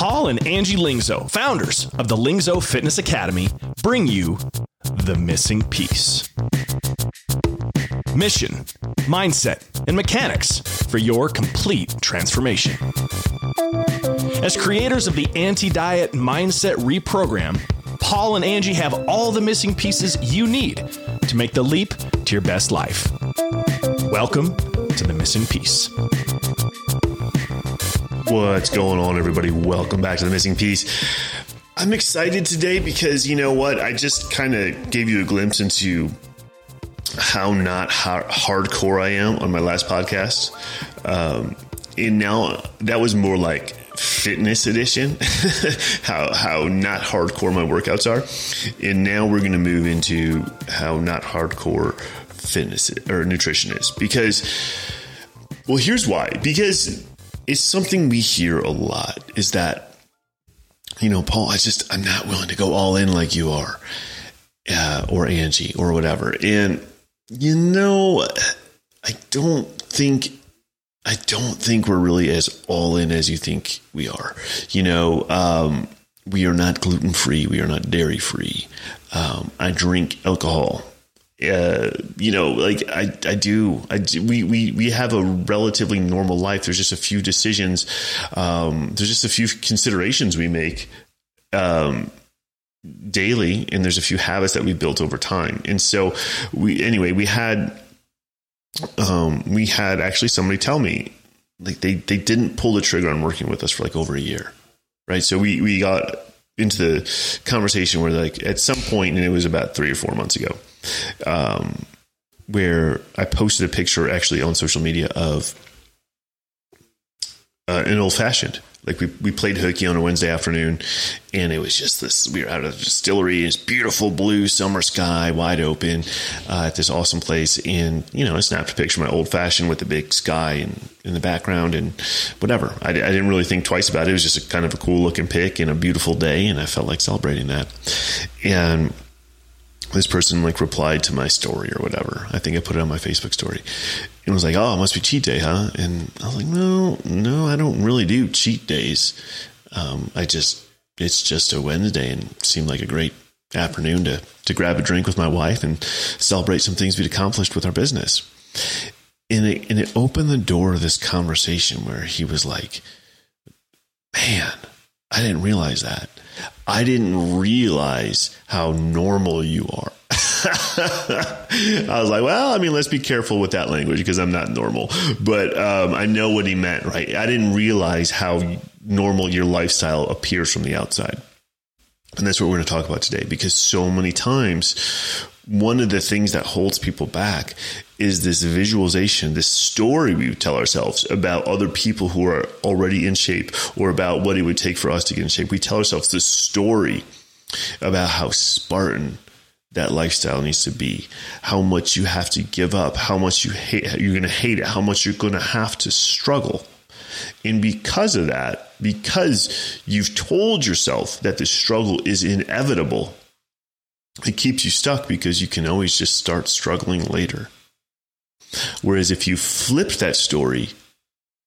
Paul and Angie Lingzo, founders of the Lingzo Fitness Academy, bring you The Missing Piece. Mission, mindset, and mechanics for your complete transformation. As creators of the Anti Diet Mindset Reprogram, Paul and Angie have all the missing pieces you need to make the leap to your best life. Welcome to The Missing Piece. What's going on, everybody? Welcome back to the missing piece. I'm excited today because you know what? I just kind of gave you a glimpse into how not hard- hardcore I am on my last podcast. Um, and now that was more like fitness edition, how, how not hardcore my workouts are. And now we're going to move into how not hardcore fitness or nutrition is because, well, here's why. Because is something we hear a lot is that, you know, Paul, I just, I'm not willing to go all in like you are, uh, or Angie, or whatever. And, you know, I don't think, I don't think we're really as all in as you think we are. You know, um, we are not gluten free. We are not dairy free. Um, I drink alcohol uh, you know, like I, I do, I do, we, we, we have a relatively normal life. There's just a few decisions. Um, there's just a few considerations we make, um, daily and there's a few habits that we built over time. And so we, anyway, we had, um, we had actually somebody tell me like they, they didn't pull the trigger on working with us for like over a year. Right. So we, we got into the conversation where like at some point, and it was about three or four months ago, um, where I posted a picture actually on social media of uh, an old fashioned. Like we, we played hooky on a Wednesday afternoon, and it was just this. We were at a distillery, it's beautiful blue summer sky, wide open, uh, at this awesome place. And you know, I snapped a picture of my old fashioned with the big sky and in the background and whatever. I, I didn't really think twice about it. It was just a kind of a cool looking pic and a beautiful day, and I felt like celebrating that. And this person like replied to my story or whatever. I think I put it on my Facebook story and was like, "Oh, it must be cheat day, huh?" And I was like, "No, no, I don't really do cheat days. Um, I just it's just a Wednesday and seemed like a great afternoon to to grab a drink with my wife and celebrate some things we'd accomplished with our business." And it and it opened the door to this conversation where he was like, "Man, I didn't realize that." I didn't realize how normal you are. I was like, well, I mean, let's be careful with that language because I'm not normal. But um, I know what he meant, right? I didn't realize how normal your lifestyle appears from the outside. And that's what we're going to talk about today because so many times, one of the things that holds people back is this visualization, this story we tell ourselves about other people who are already in shape or about what it would take for us to get in shape. We tell ourselves this story about how Spartan that lifestyle needs to be, how much you have to give up, how much you hate, you're going to hate it, how much you're going to have to struggle. And because of that, because you've told yourself that the struggle is inevitable, it keeps you stuck because you can always just start struggling later. Whereas if you flipped that story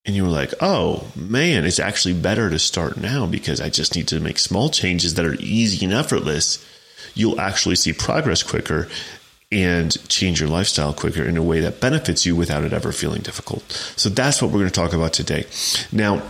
and you were like, oh man, it's actually better to start now because I just need to make small changes that are easy and effortless, you'll actually see progress quicker and change your lifestyle quicker in a way that benefits you without it ever feeling difficult. So that's what we're going to talk about today. Now,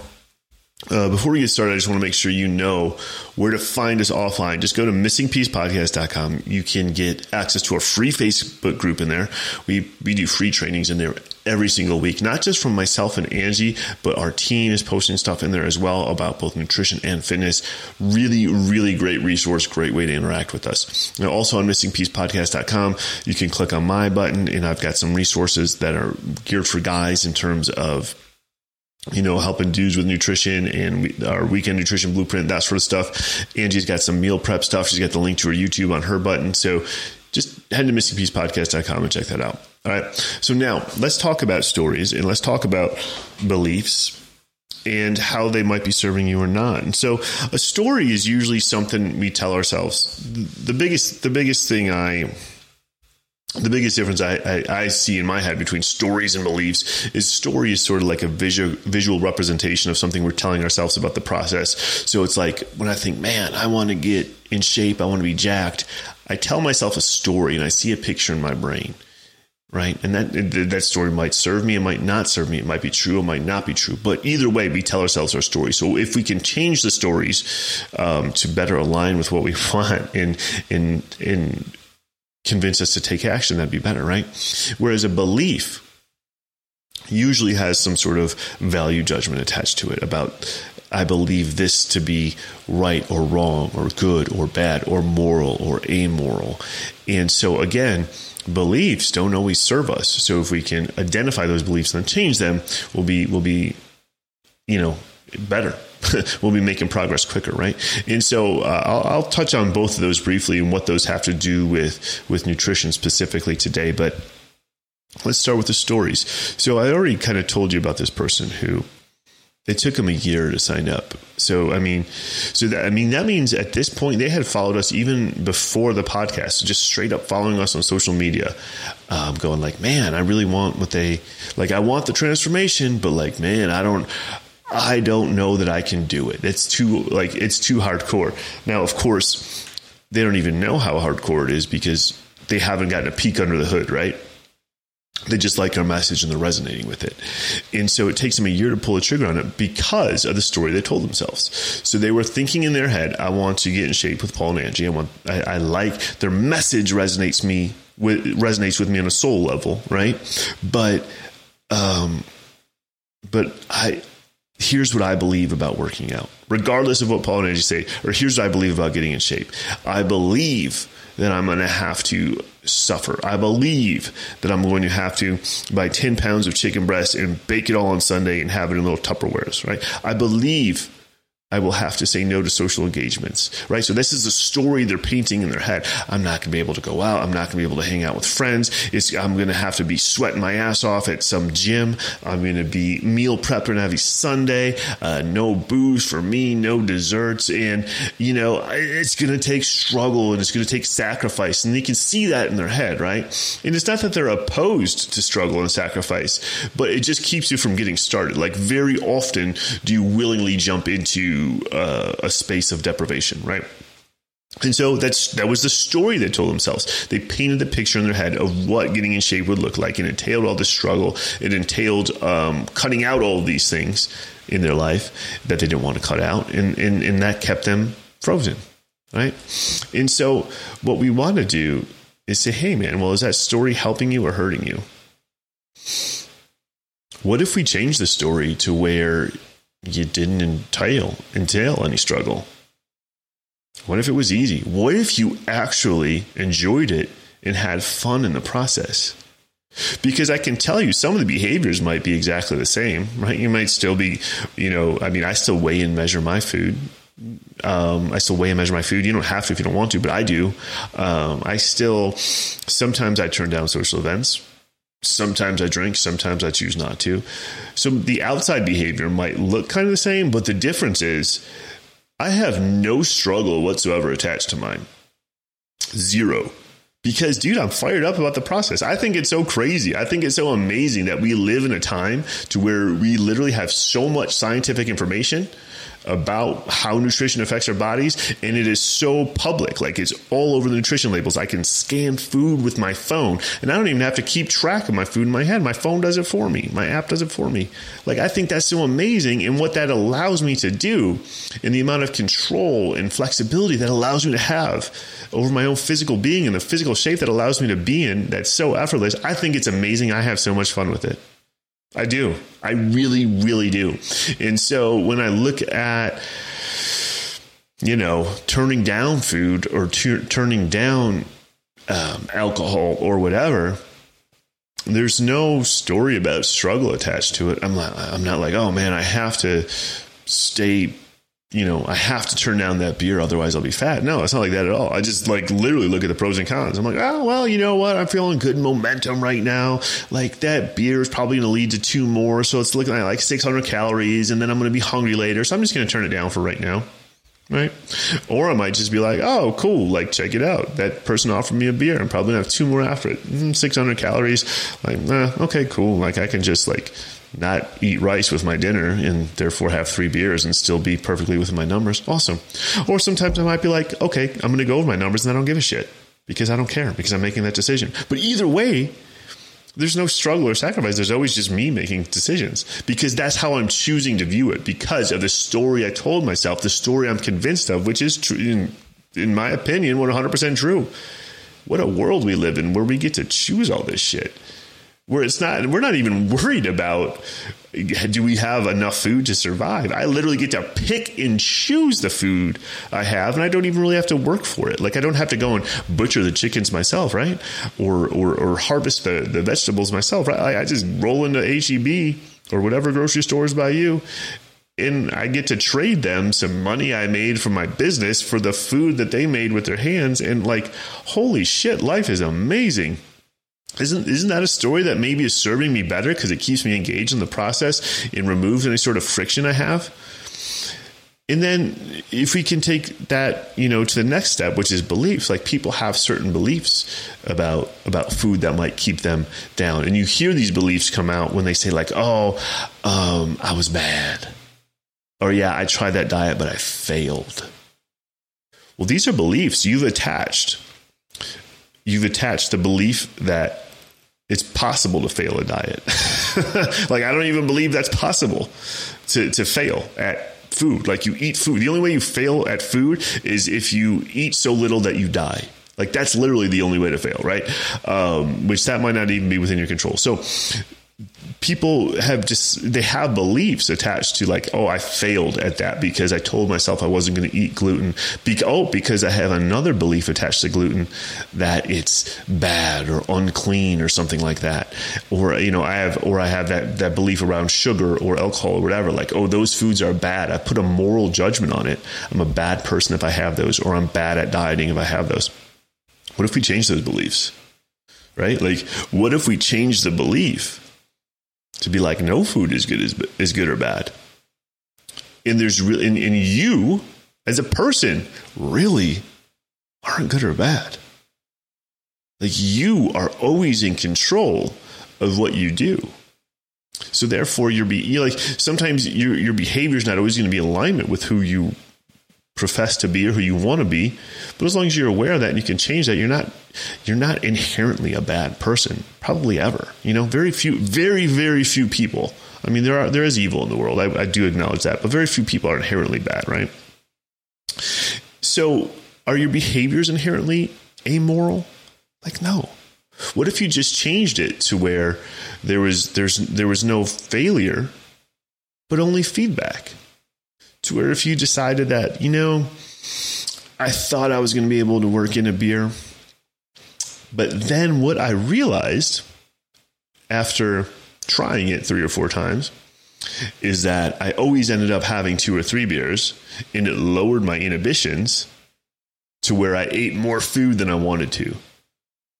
uh, before we get started, I just want to make sure you know where to find us offline. Just go to missingpiecepodcast.com. You can get access to our free Facebook group in there. We, we do free trainings in there every single week, not just from myself and Angie, but our team is posting stuff in there as well about both nutrition and fitness. Really, really great resource, great way to interact with us. Now, also on missingpiecepodcast.com, you can click on my button and I've got some resources that are geared for guys in terms of you know, helping dudes with nutrition and we, our weekend nutrition blueprint, that sort of stuff. Angie's got some meal prep stuff. She's got the link to her YouTube on her button. So just head to missingpiecepodcast.com and check that out. All right. So now let's talk about stories and let's talk about beliefs and how they might be serving you or not. And so a story is usually something we tell ourselves. The biggest, the biggest thing I the biggest difference I, I, I, see in my head between stories and beliefs is story is sort of like a visual visual representation of something we're telling ourselves about the process. So it's like when I think, man, I want to get in shape, I want to be jacked. I tell myself a story and I see a picture in my brain, right? And that that story might serve me, it might not serve me, it might be true, it might not be true. But either way, we tell ourselves our story. So if we can change the stories um, to better align with what we want and in in convince us to take action, that'd be better, right? Whereas a belief usually has some sort of value judgment attached to it about I believe this to be right or wrong or good or bad or moral or amoral. And so again, beliefs don't always serve us. So if we can identify those beliefs and then change them, we'll be we'll be you know better we'll be making progress quicker, right? And so uh, I'll, I'll, touch on both of those briefly and what those have to do with with nutrition specifically today. But let's start with the stories. So I already kind of told you about this person who it took him a year to sign up. So I mean, so that I mean that means at this point they had followed us even before the podcast, just straight up following us on social media, um, going like, man, I really want what they like. I want the transformation, but like, man, I don't. I don't know that I can do it. It's too like it's too hardcore. Now, of course, they don't even know how hardcore it is because they haven't gotten a peek under the hood, right? They just like our message and they're resonating with it. And so it takes them a year to pull the trigger on it because of the story they told themselves. So they were thinking in their head, I want to get in shape with Paul and Angie. I want I, I like their message resonates me with resonates with me on a soul level, right? But um but I here's what I believe about working out, regardless of what Paul and Angie say, or here's what I believe about getting in shape. I believe that I'm going to have to suffer. I believe that I'm going to have to buy 10 pounds of chicken breast and bake it all on Sunday and have it in little Tupperwares, right? I believe I will have to say no to social engagements, right? So this is the story they're painting in their head. I'm not going to be able to go out. I'm not going to be able to hang out with friends. It's, I'm going to have to be sweating my ass off at some gym. I'm going to be meal prepping every Sunday. Uh, no booze for me, no desserts. And, you know, it's going to take struggle and it's going to take sacrifice. And they can see that in their head, right? And it's not that they're opposed to struggle and sacrifice, but it just keeps you from getting started. Like very often do you willingly jump into uh, a space of deprivation, right? And so that's that was the story they told themselves. They painted the picture in their head of what getting in shape would look like. It entailed all the struggle. It entailed um, cutting out all these things in their life that they didn't want to cut out, and, and and that kept them frozen, right? And so what we want to do is say, hey man, well, is that story helping you or hurting you? What if we change the story to where you didn't entail entail any struggle? What if it was easy? What if you actually enjoyed it and had fun in the process? Because I can tell you some of the behaviors might be exactly the same, right? You might still be, you know, I mean, I still weigh and measure my food. Um, I still weigh and measure my food. You don't have to if you don't want to, but I do. Um, I still, sometimes I turn down social events sometimes I drink, sometimes I choose not to. So the outside behavior might look kind of the same, but the difference is I have no struggle whatsoever attached to mine. Zero. Because, dude, I'm fired up about the process. I think it's so crazy. I think it's so amazing that we live in a time to where we literally have so much scientific information about how nutrition affects our bodies and it is so public like it's all over the nutrition labels. I can scan food with my phone and i don't even have to keep track of my food in my head. My phone does it for me. My app does it for me. Like i think that's so amazing and what that allows me to do and the amount of control and flexibility that allows me to have over my own physical being and the physical shape that allows me to be in that's so effortless i think it's amazing. I have so much fun with it I do. I really, really do. And so when I look at, you know, turning down food or t- turning down um, alcohol or whatever, there's no story about struggle attached to it. I'm not, I'm not like, oh man, I have to stay you know, I have to turn down that beer, otherwise I'll be fat. No, it's not like that at all. I just like literally look at the pros and cons. I'm like, oh, well, you know what? I'm feeling good momentum right now. Like that beer is probably going to lead to two more. So it's looking at like 600 calories and then I'm going to be hungry later. So I'm just going to turn it down for right now. Right? Or I might just be like, oh, cool, like check it out. That person offered me a beer. I'm probably gonna have two more after it. Mm, 600 calories. Like, okay, cool. Like I can just like not eat rice with my dinner and therefore have three beers and still be perfectly within my numbers. Awesome. Or sometimes I might be like, okay, I'm gonna go over my numbers and I don't give a shit because I don't care because I'm making that decision. But either way, there's no struggle or sacrifice. There's always just me making decisions because that's how I'm choosing to view it because of the story I told myself, the story I'm convinced of, which is true, in, in my opinion, 100% true. What a world we live in where we get to choose all this shit where it's not we're not even worried about do we have enough food to survive i literally get to pick and choose the food i have and i don't even really have to work for it like i don't have to go and butcher the chickens myself right or or, or harvest the, the vegetables myself right I, I just roll into HEB or whatever grocery stores by you and I get to trade them some money I made from my business for the food that they made with their hands. And like, holy shit, life is amazing. Isn't isn't that a story that maybe is serving me better because it keeps me engaged in the process and removes any sort of friction I have? And then if we can take that, you know, to the next step, which is beliefs, like people have certain beliefs about about food that might keep them down. And you hear these beliefs come out when they say like, "Oh, um, I was bad." Or yeah, I tried that diet but I failed. Well, these are beliefs you've attached you've attached the belief that it's possible to fail a diet. like I don't even believe that's possible to, to fail at food. Like you eat food. The only way you fail at food is if you eat so little that you die. Like that's literally the only way to fail, right? Um, which that might not even be within your control. So people have just they have beliefs attached to like oh i failed at that because i told myself i wasn't going to eat gluten. Be- oh because i have another belief attached to gluten that it's bad or unclean or something like that. Or you know i have or i have that that belief around sugar or alcohol or whatever like oh those foods are bad. I put a moral judgment on it. I'm a bad person if i have those or i'm bad at dieting if i have those. What if we change those beliefs? Right? Like what if we change the belief to be like no food is good is, is good or bad. And there's really and, and you as a person really aren't good or bad. Like you are always in control of what you do. So therefore, you're be like sometimes your your behavior is not always going to be in alignment with who you profess to be or who you want to be. But as long as you're aware of that and you can change that, you're not you're not inherently a bad person, probably ever. You know, very few, very very few people. I mean, there are there is evil in the world. I, I do acknowledge that, but very few people are inherently bad, right? So, are your behaviors inherently amoral? Like, no. What if you just changed it to where there was there's there was no failure, but only feedback? To where if you decided that, you know, I thought I was going to be able to work in a beer, but then what I realized after trying it three or four times is that I always ended up having two or three beers and it lowered my inhibitions to where I ate more food than I wanted to.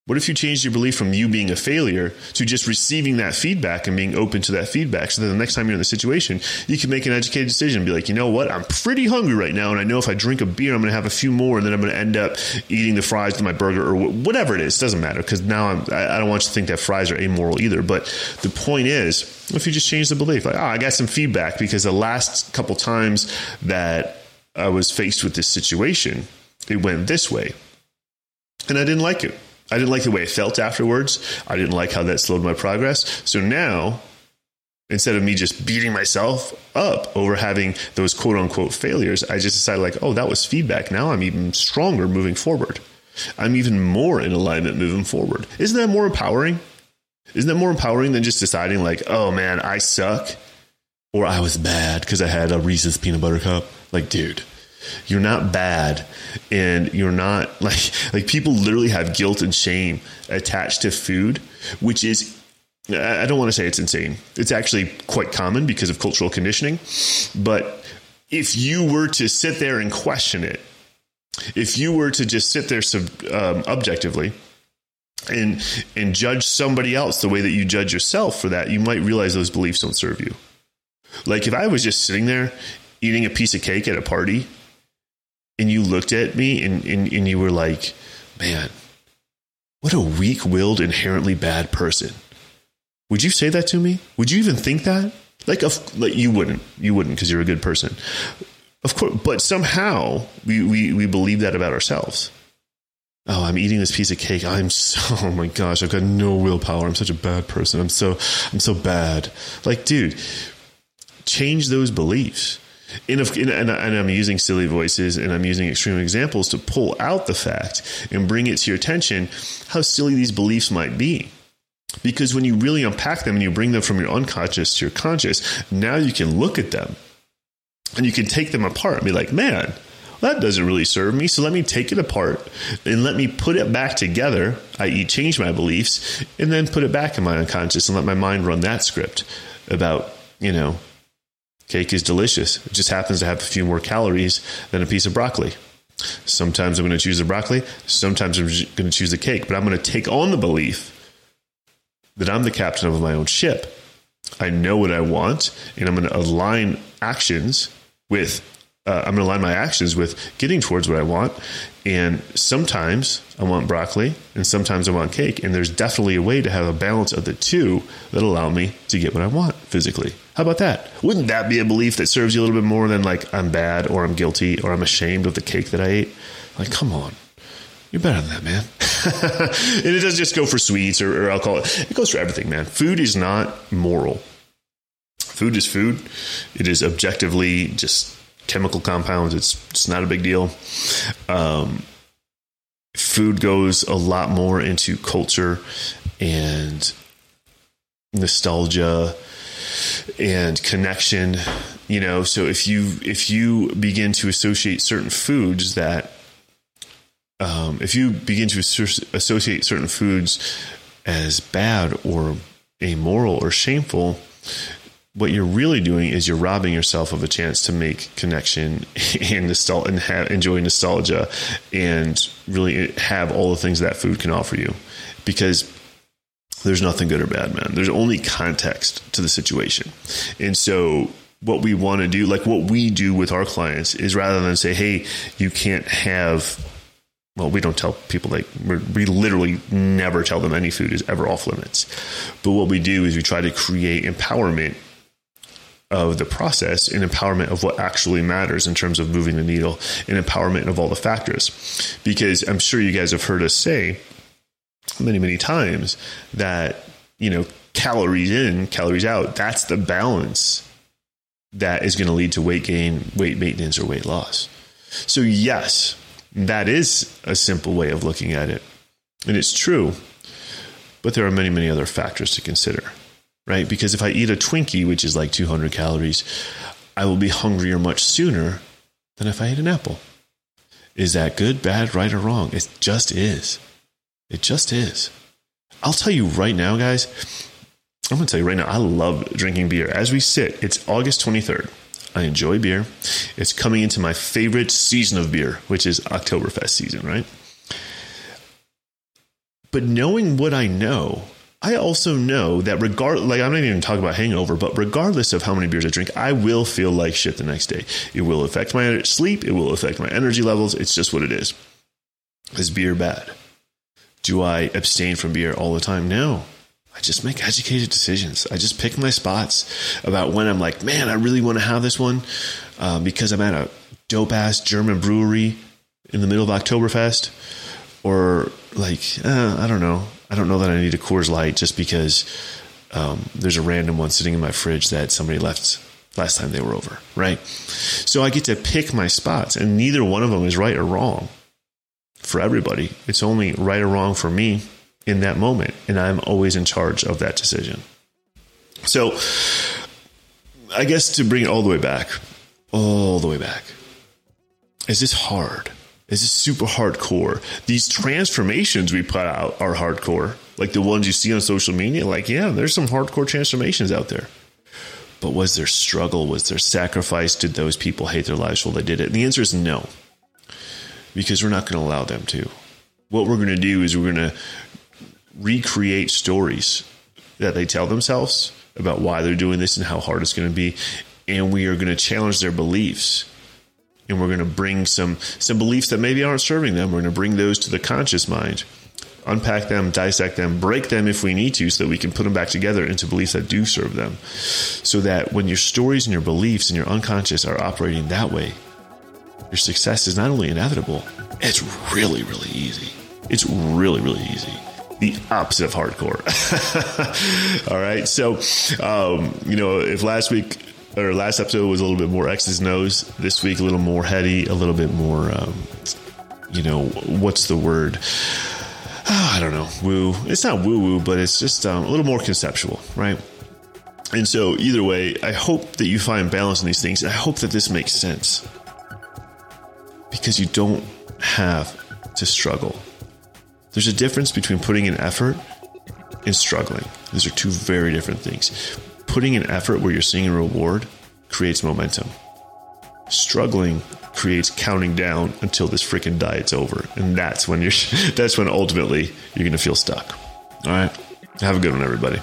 What if you changed your belief from you being a failure to just receiving that feedback and being open to that feedback so that the next time you're in the situation, you can make an educated decision and be like, you know what? I'm pretty hungry right now. And I know if I drink a beer, I'm going to have a few more and then I'm going to end up eating the fries with my burger or whatever it is. It doesn't matter because now I'm, I don't want you to think that fries are amoral either. But the point is, if you just change the belief, like, oh, I got some feedback because the last couple times that I was faced with this situation, it went this way. And I didn't like it. I didn't like the way it felt afterwards. I didn't like how that slowed my progress. So now, instead of me just beating myself up over having those quote unquote failures, I just decided, like, oh, that was feedback. Now I'm even stronger moving forward. I'm even more in alignment moving forward. Isn't that more empowering? Isn't that more empowering than just deciding, like, oh man, I suck or I was bad because I had a Reese's peanut butter cup? Like, dude, you're not bad and you're not like like people literally have guilt and shame attached to food, which is I don't want to say it's insane. It's actually quite common because of cultural conditioning. But if you were to sit there and question it, if you were to just sit there sub, um, objectively and and judge somebody else the way that you judge yourself for that, you might realize those beliefs don't serve you. Like if I was just sitting there eating a piece of cake at a party and you looked at me and, and, and you were like, man, what a weak willed, inherently bad person. Would you say that to me? Would you even think that? Like, of, like you wouldn't. You wouldn't because you're a good person. Of course, but somehow we, we, we believe that about ourselves. Oh, I'm eating this piece of cake. I'm so, oh my gosh, I've got no willpower. I'm such a bad person. I'm so, I'm so bad. Like, dude, change those beliefs. And, and, and I'm using silly voices and I'm using extreme examples to pull out the fact and bring it to your attention how silly these beliefs might be. Because when you really unpack them and you bring them from your unconscious to your conscious, now you can look at them and you can take them apart and be like, man, that doesn't really serve me. So let me take it apart and let me put it back together, i.e., change my beliefs, and then put it back in my unconscious and let my mind run that script about, you know, cake is delicious. It just happens to have a few more calories than a piece of broccoli. Sometimes I'm going to choose the broccoli, sometimes I'm going to choose the cake, but I'm going to take on the belief that I'm the captain of my own ship. I know what I want, and I'm going to align actions with uh, I'm going to align my actions with getting towards what I want. And sometimes I want broccoli and sometimes I want cake. And there's definitely a way to have a balance of the two that allow me to get what I want physically. How about that? Wouldn't that be a belief that serves you a little bit more than like I'm bad or I'm guilty or I'm ashamed of the cake that I ate? Like, come on. You're better than that, man. and it doesn't just go for sweets or, or alcohol. It goes for everything, man. Food is not moral. Food is food. It is objectively just chemical compounds. It's it's not a big deal. Um, food goes a lot more into culture and nostalgia and connection you know so if you if you begin to associate certain foods that um, if you begin to associate certain foods as bad or amoral or shameful what you're really doing is you're robbing yourself of a chance to make connection and nostal- and have, enjoy nostalgia and really have all the things that food can offer you. Because there's nothing good or bad man there's only context to the situation and so what we want to do like what we do with our clients is rather than say hey you can't have well, we don't tell people like we literally never tell them any food is ever off limits. But what we do is we try to create empowerment of the process and empowerment of what actually matters in terms of moving the needle and empowerment of all the factors. Because I'm sure you guys have heard us say many, many times that, you know, calories in, calories out, that's the balance that is going to lead to weight gain, weight maintenance, or weight loss. So, yes, that is a simple way of looking at it. And it's true, but there are many, many other factors to consider right? Because if I eat a Twinkie, which is like 200 calories, I will be hungrier much sooner than if I eat an apple. Is that good, bad, right, or wrong? It just is. It just is. I'll tell you right now, guys. I'm going to tell you right now, I love drinking beer. As we sit, it's August 23rd. I enjoy beer. It's coming into my favorite season of beer, which is Oktoberfest season, right? But knowing what I know, I also know that regard like I'm not even talking about hangover, but regardless of how many beers I drink, I will feel like shit the next day. It will affect my sleep, it will affect my energy levels. It's just what it is. Is beer bad? Do I abstain from beer all the time? No. I just make educated decisions. I just pick my spots about when I'm like, man, I really want to have this one um, because I'm at a dope ass German brewery in the middle of Oktoberfest, or like, uh, I don't know. I don't know that I need a Coors Light just because um, there's a random one sitting in my fridge that somebody left last time they were over, right? So I get to pick my spots, and neither one of them is right or wrong for everybody. It's only right or wrong for me in that moment, and I'm always in charge of that decision. So I guess to bring it all the way back, all the way back, is this hard? Is this super hardcore. These transformations we put out are hardcore. Like the ones you see on social media, like, yeah, there's some hardcore transformations out there. But was there struggle? Was there sacrifice? Did those people hate their lives while they did it? And the answer is no, because we're not going to allow them to. What we're going to do is we're going to recreate stories that they tell themselves about why they're doing this and how hard it's going to be. And we are going to challenge their beliefs and we're going to bring some some beliefs that maybe aren't serving them. We're going to bring those to the conscious mind, unpack them, dissect them, break them if we need to, so that we can put them back together into beliefs that do serve them. So that when your stories and your beliefs and your unconscious are operating that way, your success is not only inevitable, it's really, really easy. It's really, really easy the opposite of hardcore. All right. So, um, you know, if last week or last episode was a little bit more X's and O's, this week a little more heady, a little bit more, um, you know, what's the word? Oh, I don't know, woo. It's not woo woo, but it's just um, a little more conceptual, right? And so, either way, I hope that you find balance in these things. I hope that this makes sense because you don't have to struggle. There's a difference between putting in effort and struggling. These are two very different things. Putting in effort where you're seeing a reward creates momentum. Struggling creates counting down until this freaking diet's over. And that's when you're that's when ultimately you're gonna feel stuck. All right. Have a good one, everybody.